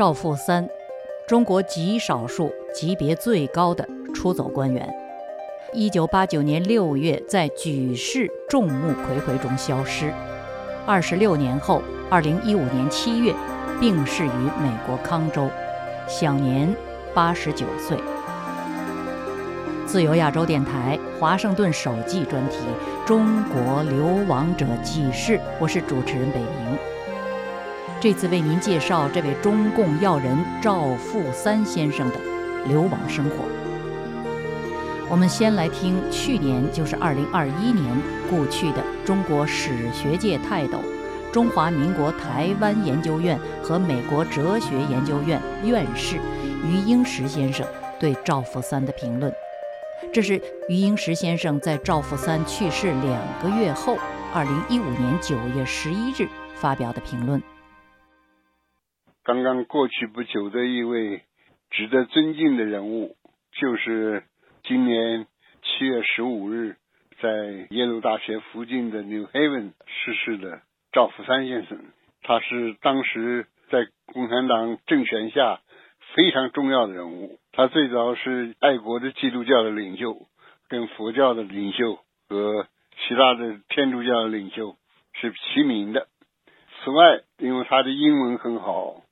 赵富三，中国极少数级别最高的出走官员。一九八九年六月，在举世众目睽睽中消失。二十六年后，二零一五年七月，病逝于美国康州，享年八十九岁。自由亚洲电台华盛顿首季专题《中国流亡者记事》，我是主持人北明。这次为您介绍这位中共要人赵富三先生的流亡生活。我们先来听去年，就是二零二一年故去的中国史学界泰斗、中华民国台湾研究院和美国哲学研究院院士余英时先生对赵富三的评论。这是余英时先生在赵富三去世两个月后，二零一五年九月十一日发表的评论。刚刚过去不久的一位值得尊敬的人物，就是。今年七月十五日，在耶鲁大学附近的 New Haven 逝世的赵福山先生，他是当时在共产党政权下非常重要的人物。他最早是爱国的基督教的领袖，跟佛教的领袖和其他的天主教的领袖是齐名的。此外，因为他的英文很好，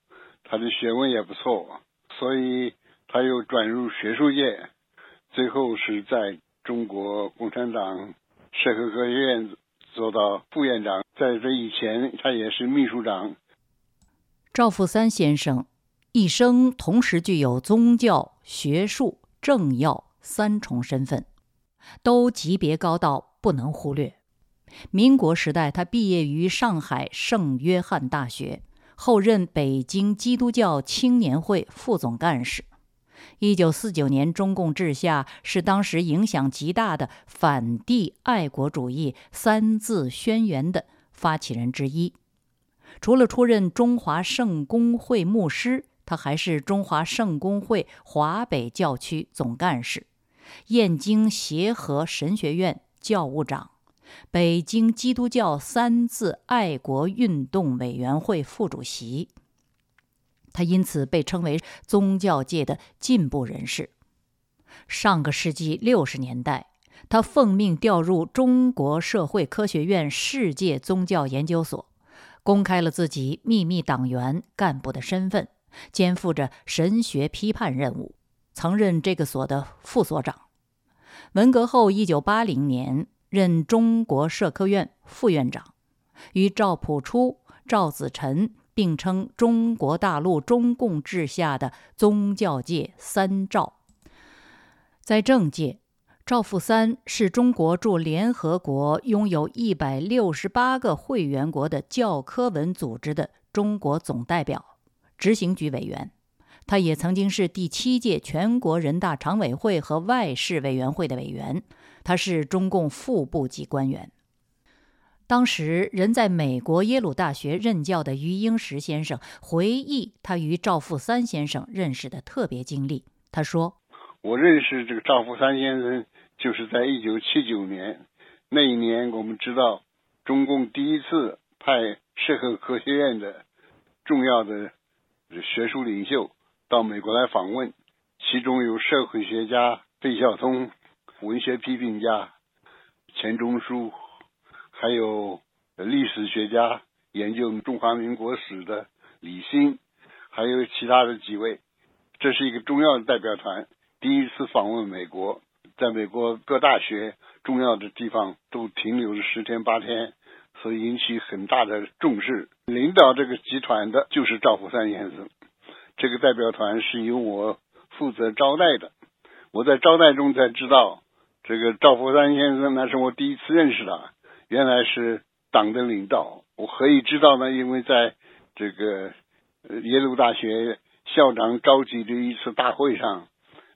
他的学问也不错，所以他又转入学术界。最后是在中国共产党社会科学院做到副院长，在这以前他也是秘书长。赵富三先生一生同时具有宗教、学术、政要三重身份，都级别高到不能忽略。民国时代，他毕业于上海圣约翰大学，后任北京基督教青年会副总干事。一九四九年，中共治下是当时影响极大的反帝爱国主义三字宣言的发起人之一。除了出任中华圣公会牧师，他还是中华圣公会华北教区总干事、燕京协和神学院教务长、北京基督教三自爱国运动委员会副主席。他因此被称为宗教界的进步人士。上个世纪六十年代，他奉命调入中国社会科学院世界宗教研究所，公开了自己秘密党员干部的身份，肩负着神学批判任务，曾任这个所的副所长。文革后，一九八零年任中国社科院副院长，与赵朴初、赵子晨。并称中国大陆中共治下的宗教界三赵。在政界，赵富三是中国驻联合国拥有一百六十八个会员国的教科文组织的中国总代表、执行局委员。他也曾经是第七届全国人大常委会和外事委员会的委员。他是中共副部级官员。当时人在美国耶鲁大学任教的余英时先生回忆他与赵富三先生认识的特别经历。他说：“我认识这个赵富三先生，就是在一九七九年那一年，我们知道中共第一次派社会科学院的重要的学术领袖到美国来访问，其中有社会学家费孝通、文学批评家钱钟书。”还有历史学家研究中华民国史的李欣，还有其他的几位，这是一个重要的代表团，第一次访问美国，在美国各大学重要的地方都停留了十天八天，所以引起很大的重视。领导这个集团的就是赵福山先生，这个代表团是由我负责招待的。我在招待中才知道，这个赵福山先生那是我第一次认识他。原来是党的领导，我何以知道呢？因为在这个耶鲁大学校长召集的一次大会上，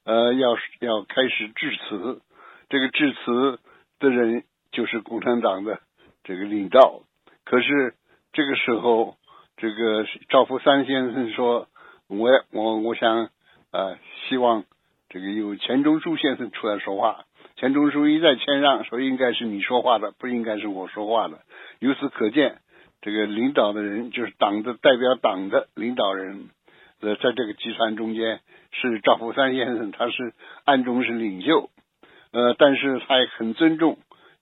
呃，要要开始致辞，这个致辞的人就是共产党的这个领导。可是这个时候，这个赵福三先生说：“我我我想呃，希望这个由钱钟书先生出来说话。”钱钟书一再谦让，说应该是你说话的，不应该是我说话的。由此可见，这个领导的人就是党的代表，党的领导人，呃，在这个集团中间是赵福山先生，他是暗中是领袖，呃，但是他也很尊重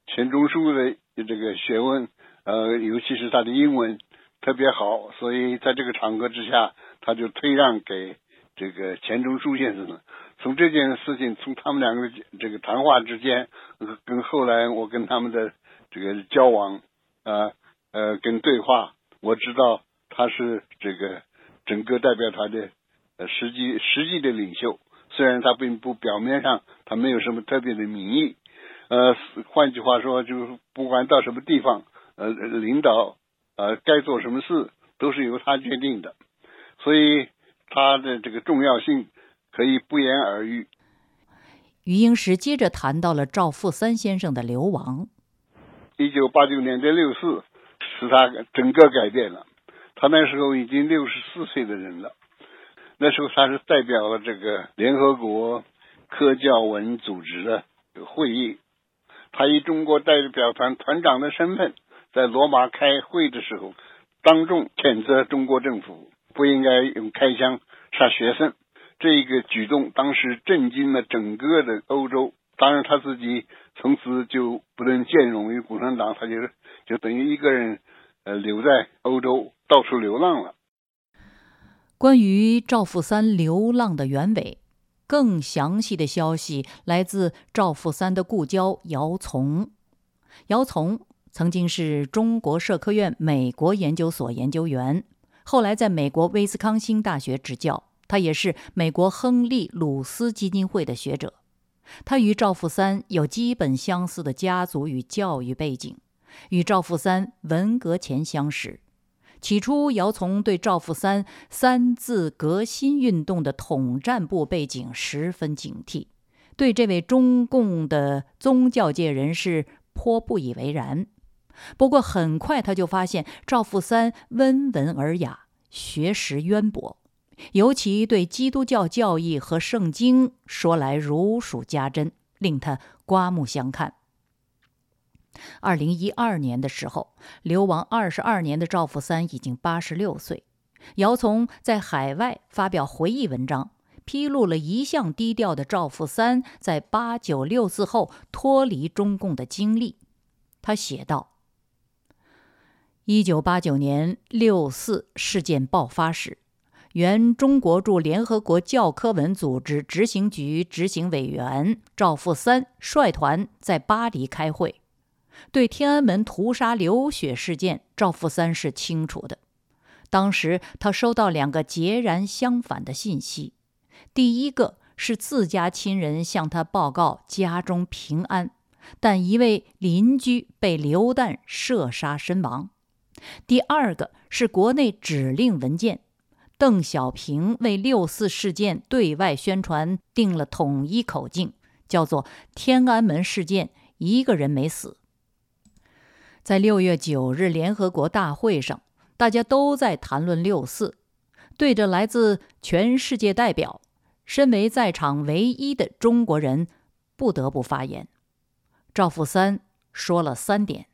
钱钟书的这个学问，呃，尤其是他的英文特别好，所以在这个场合之下，他就退让给这个钱钟书先生了。从这件事情，从他们两个这个谈话之间，跟后来我跟他们的这个交往啊呃跟对话，我知道他是这个。整个代表团的呃实际实际的领袖，虽然他并不表面上他没有什么特别的名义，呃，换句话说，就是不管到什么地方，呃，领导呃该做什么事都是由他决定的，所以他的这个重要性可以不言而喻。余英时接着谈到了赵富三先生的流亡。一九八九年的六四使他整个改变了。他那时候已经六十四岁的人了，那时候他是代表了这个联合国科教文组织的会议，他以中国代表团团长的身份在罗马开会的时候，当众谴责中国政府不应该用开枪杀学生，这个举动当时震惊了整个的欧洲。当然他自己从此就不能兼容于共产党，他就就等于一个人呃留在欧洲。到处流浪了。关于赵富三流浪的原委，更详细的消息来自赵富三的故交姚从。姚从曾经是中国社科院美国研究所研究员，后来在美国威斯康星大学执教。他也是美国亨利·鲁斯基金会的学者。他与赵富三有基本相似的家族与教育背景，与赵富三文革前相识。起初，姚从对赵富三三字革新运动的统战部背景十分警惕，对这位中共的宗教界人士颇不以为然。不过，很快他就发现赵富三温文尔雅，学识渊博，尤其对基督教教义和圣经说来如数家珍，令他刮目相看。二零一二年的时候，流亡二十二年的赵富三已经八十六岁。姚从在海外发表回忆文章，披露了一向低调的赵富三在八九六四后脱离中共的经历。他写道：“一九八九年六四事件爆发时，原中国驻联合国教科文组织执行局执行委员赵富三率团在巴黎开会。”对天安门屠杀流血事件，赵富三是清楚的。当时他收到两个截然相反的信息：第一个是自家亲人向他报告家中平安，但一位邻居被流弹射杀身亡；第二个是国内指令文件，邓小平为六四事件对外宣传定了统一口径，叫做“天安门事件一个人没死”。在六月九日联合国大会上，大家都在谈论六四。对着来自全世界代表，身为在场唯一的中国人，不得不发言。赵富三说了三点：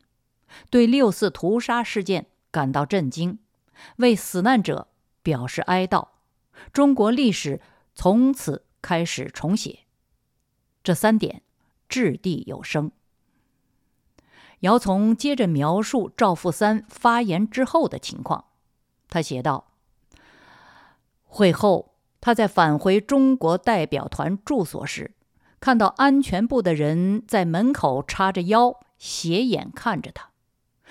对六四屠杀事件感到震惊，为死难者表示哀悼，中国历史从此开始重写。这三点掷地有声。姚从接着描述赵富三发言之后的情况，他写道：“会后，他在返回中国代表团住所时，看到安全部的人在门口叉着腰斜眼看着他，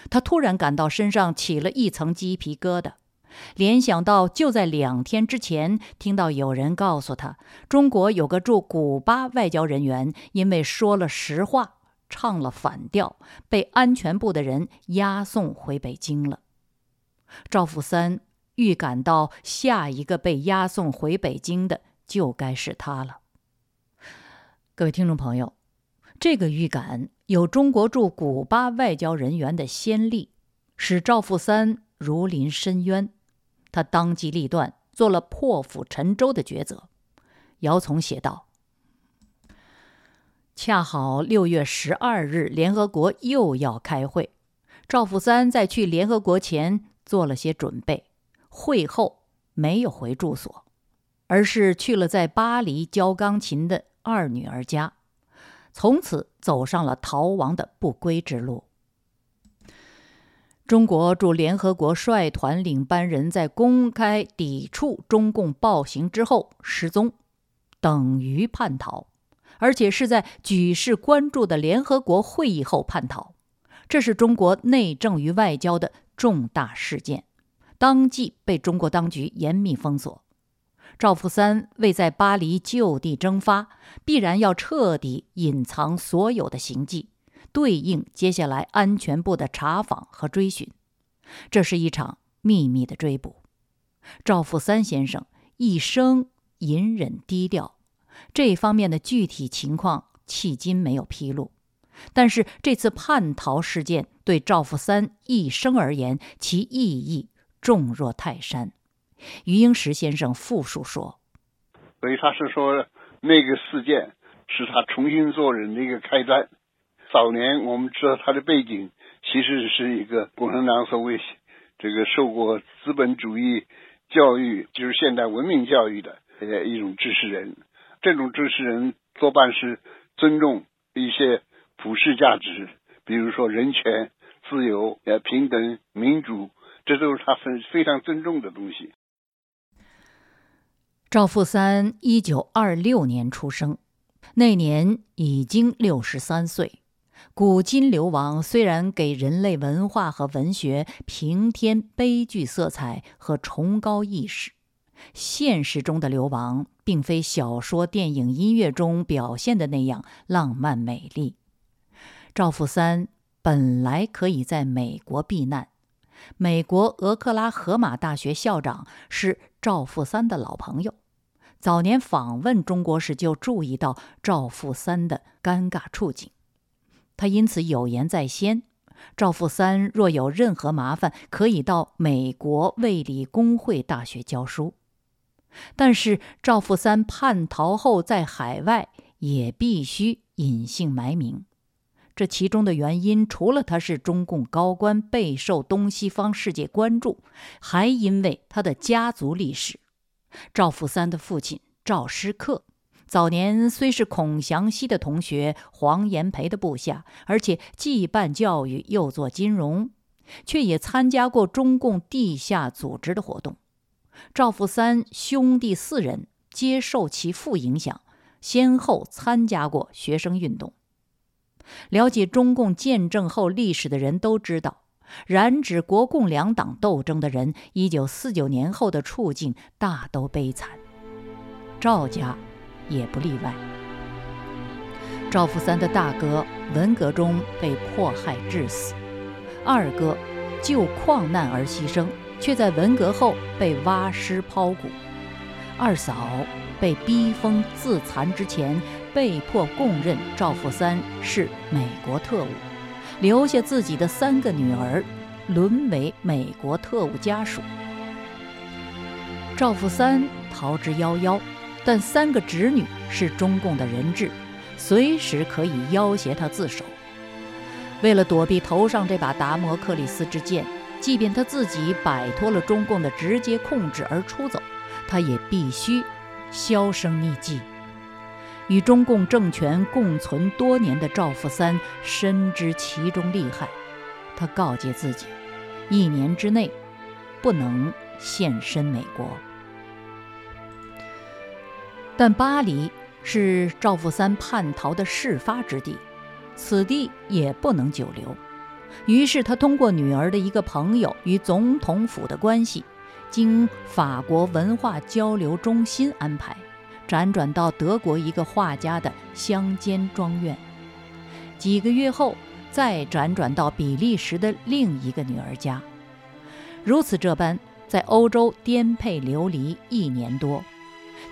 他突然感到身上起了一层鸡皮疙瘩，联想到就在两天之前，听到有人告诉他，中国有个驻古巴外交人员因为说了实话。”唱了反调，被安全部的人押送回北京了。赵富三预感到下一个被押送回北京的就该是他了。各位听众朋友，这个预感有中国驻古巴外交人员的先例，使赵富三如临深渊。他当机立断，做了破釜沉舟的抉择。姚从写道。恰好六月十二日，联合国又要开会。赵富三在去联合国前做了些准备，会后没有回住所。而是去了在巴黎教钢琴的二女儿家，从此走上了逃亡的不归之路。中国驻联合国率团领班人在公开抵触中共暴行之后失踪，等于叛逃，而且是在举世关注的联合国会议后叛逃，这是中国内政与外交的重大事件，当即被中国当局严密封锁。赵福三为在巴黎就地蒸发，必然要彻底隐藏所有的行迹。对应接下来安全部的查访和追寻，这是一场秘密的追捕。赵富三先生一生隐忍低调，这方面的具体情况迄今没有披露。但是这次叛逃事件对赵富三一生而言，其意义重若泰山。余英时先生复述说：“所以他是说，那个事件是他重新做人的一个开端。”早年我们知道他的背景，其实是一个共产党所谓这个受过资本主义教育，就是现代文明教育的呃一种知识人。这种知识人多半是尊重一些普世价值，比如说人权、自由、呃平等、民主，这都是他非非常尊重的东西。赵富三一九二六年出生，那年已经六十三岁。古今流亡虽然给人类文化和文学平添悲剧色彩和崇高意识，现实中的流亡并非小说、电影、音乐中表现的那样浪漫美丽。赵富三本来可以在美国避难，美国俄克拉荷马大学校长是赵富三的老朋友，早年访问中国时就注意到赵富三的尴尬处境。他因此有言在先：赵富三若有任何麻烦，可以到美国卫理公会大学教书。但是赵富三叛逃后在海外也必须隐姓埋名。这其中的原因，除了他是中共高官，备受东西方世界关注，还因为他的家族历史。赵富三的父亲赵师克。早年虽是孔祥熙的同学、黄炎培的部下，而且既办教育又做金融，却也参加过中共地下组织的活动。赵富三兄弟四人皆受其父影响，先后参加过学生运动。了解中共建政后历史的人都知道，染指国共两党斗争的人，一九四九年后的处境大都悲惨。赵家。也不例外。赵福三的大哥文革中被迫害致死，二哥就矿难而牺牲，却在文革后被挖尸抛骨。二嫂被逼疯自残之前，被迫供认赵福三是美国特务，留下自己的三个女儿沦为美国特务家属。赵福三逃之夭夭。但三个侄女是中共的人质，随时可以要挟他自首。为了躲避头上这把达摩克里斯之剑，即便他自己摆脱了中共的直接控制而出走，他也必须销声匿迹。与中共政权共存多年的赵富三深知其中利害，他告诫自己，一年之内不能现身美国。但巴黎是赵富三叛逃的事发之地，此地也不能久留。于是他通过女儿的一个朋友与总统府的关系，经法国文化交流中心安排，辗转到德国一个画家的乡间庄院。几个月后，再辗转到比利时的另一个女儿家。如此这般，在欧洲颠沛流离一年多，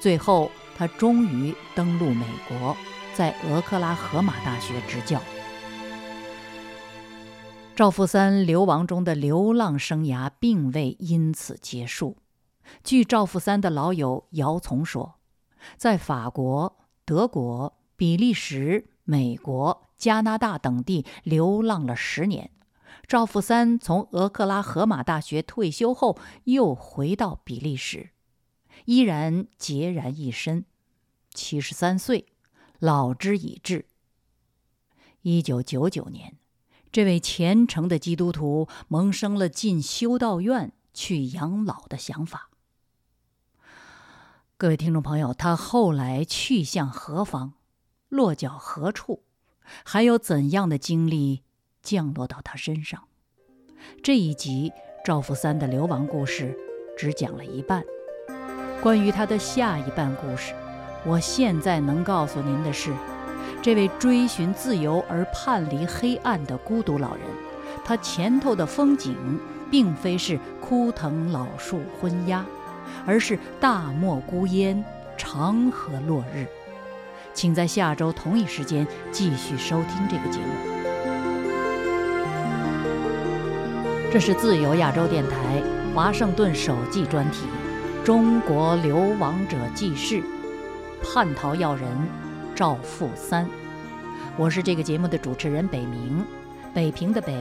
最后。他终于登陆美国，在俄克拉荷马大学执教。赵富三流亡中的流浪生涯并未因此结束。据赵富三的老友姚从说，在法国、德国、比利时、美国、加拿大等地流浪了十年。赵富三从俄克拉荷马大学退休后，又回到比利时。依然孑然一身，七十三岁，老之已至。一九九九年，这位虔诚的基督徒萌生了进修道院去养老的想法。各位听众朋友，他后来去向何方，落脚何处，还有怎样的经历降落到他身上？这一集赵福三的流亡故事只讲了一半，关于他的下一半故事，我现在能告诉您的是，这位追寻自由而叛离黑暗的孤独老人，他前头的风景并非是枯藤老树昏鸦，而是大漠孤烟，长河落日。请在下周同一时间继续收听这个节目。这是自由亚洲电台华盛顿首季专题《中国流亡者记事》，叛逃要人赵富三。我是这个节目的主持人北明，北平的北，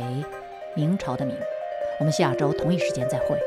明朝的明。我们下周同一时间再会。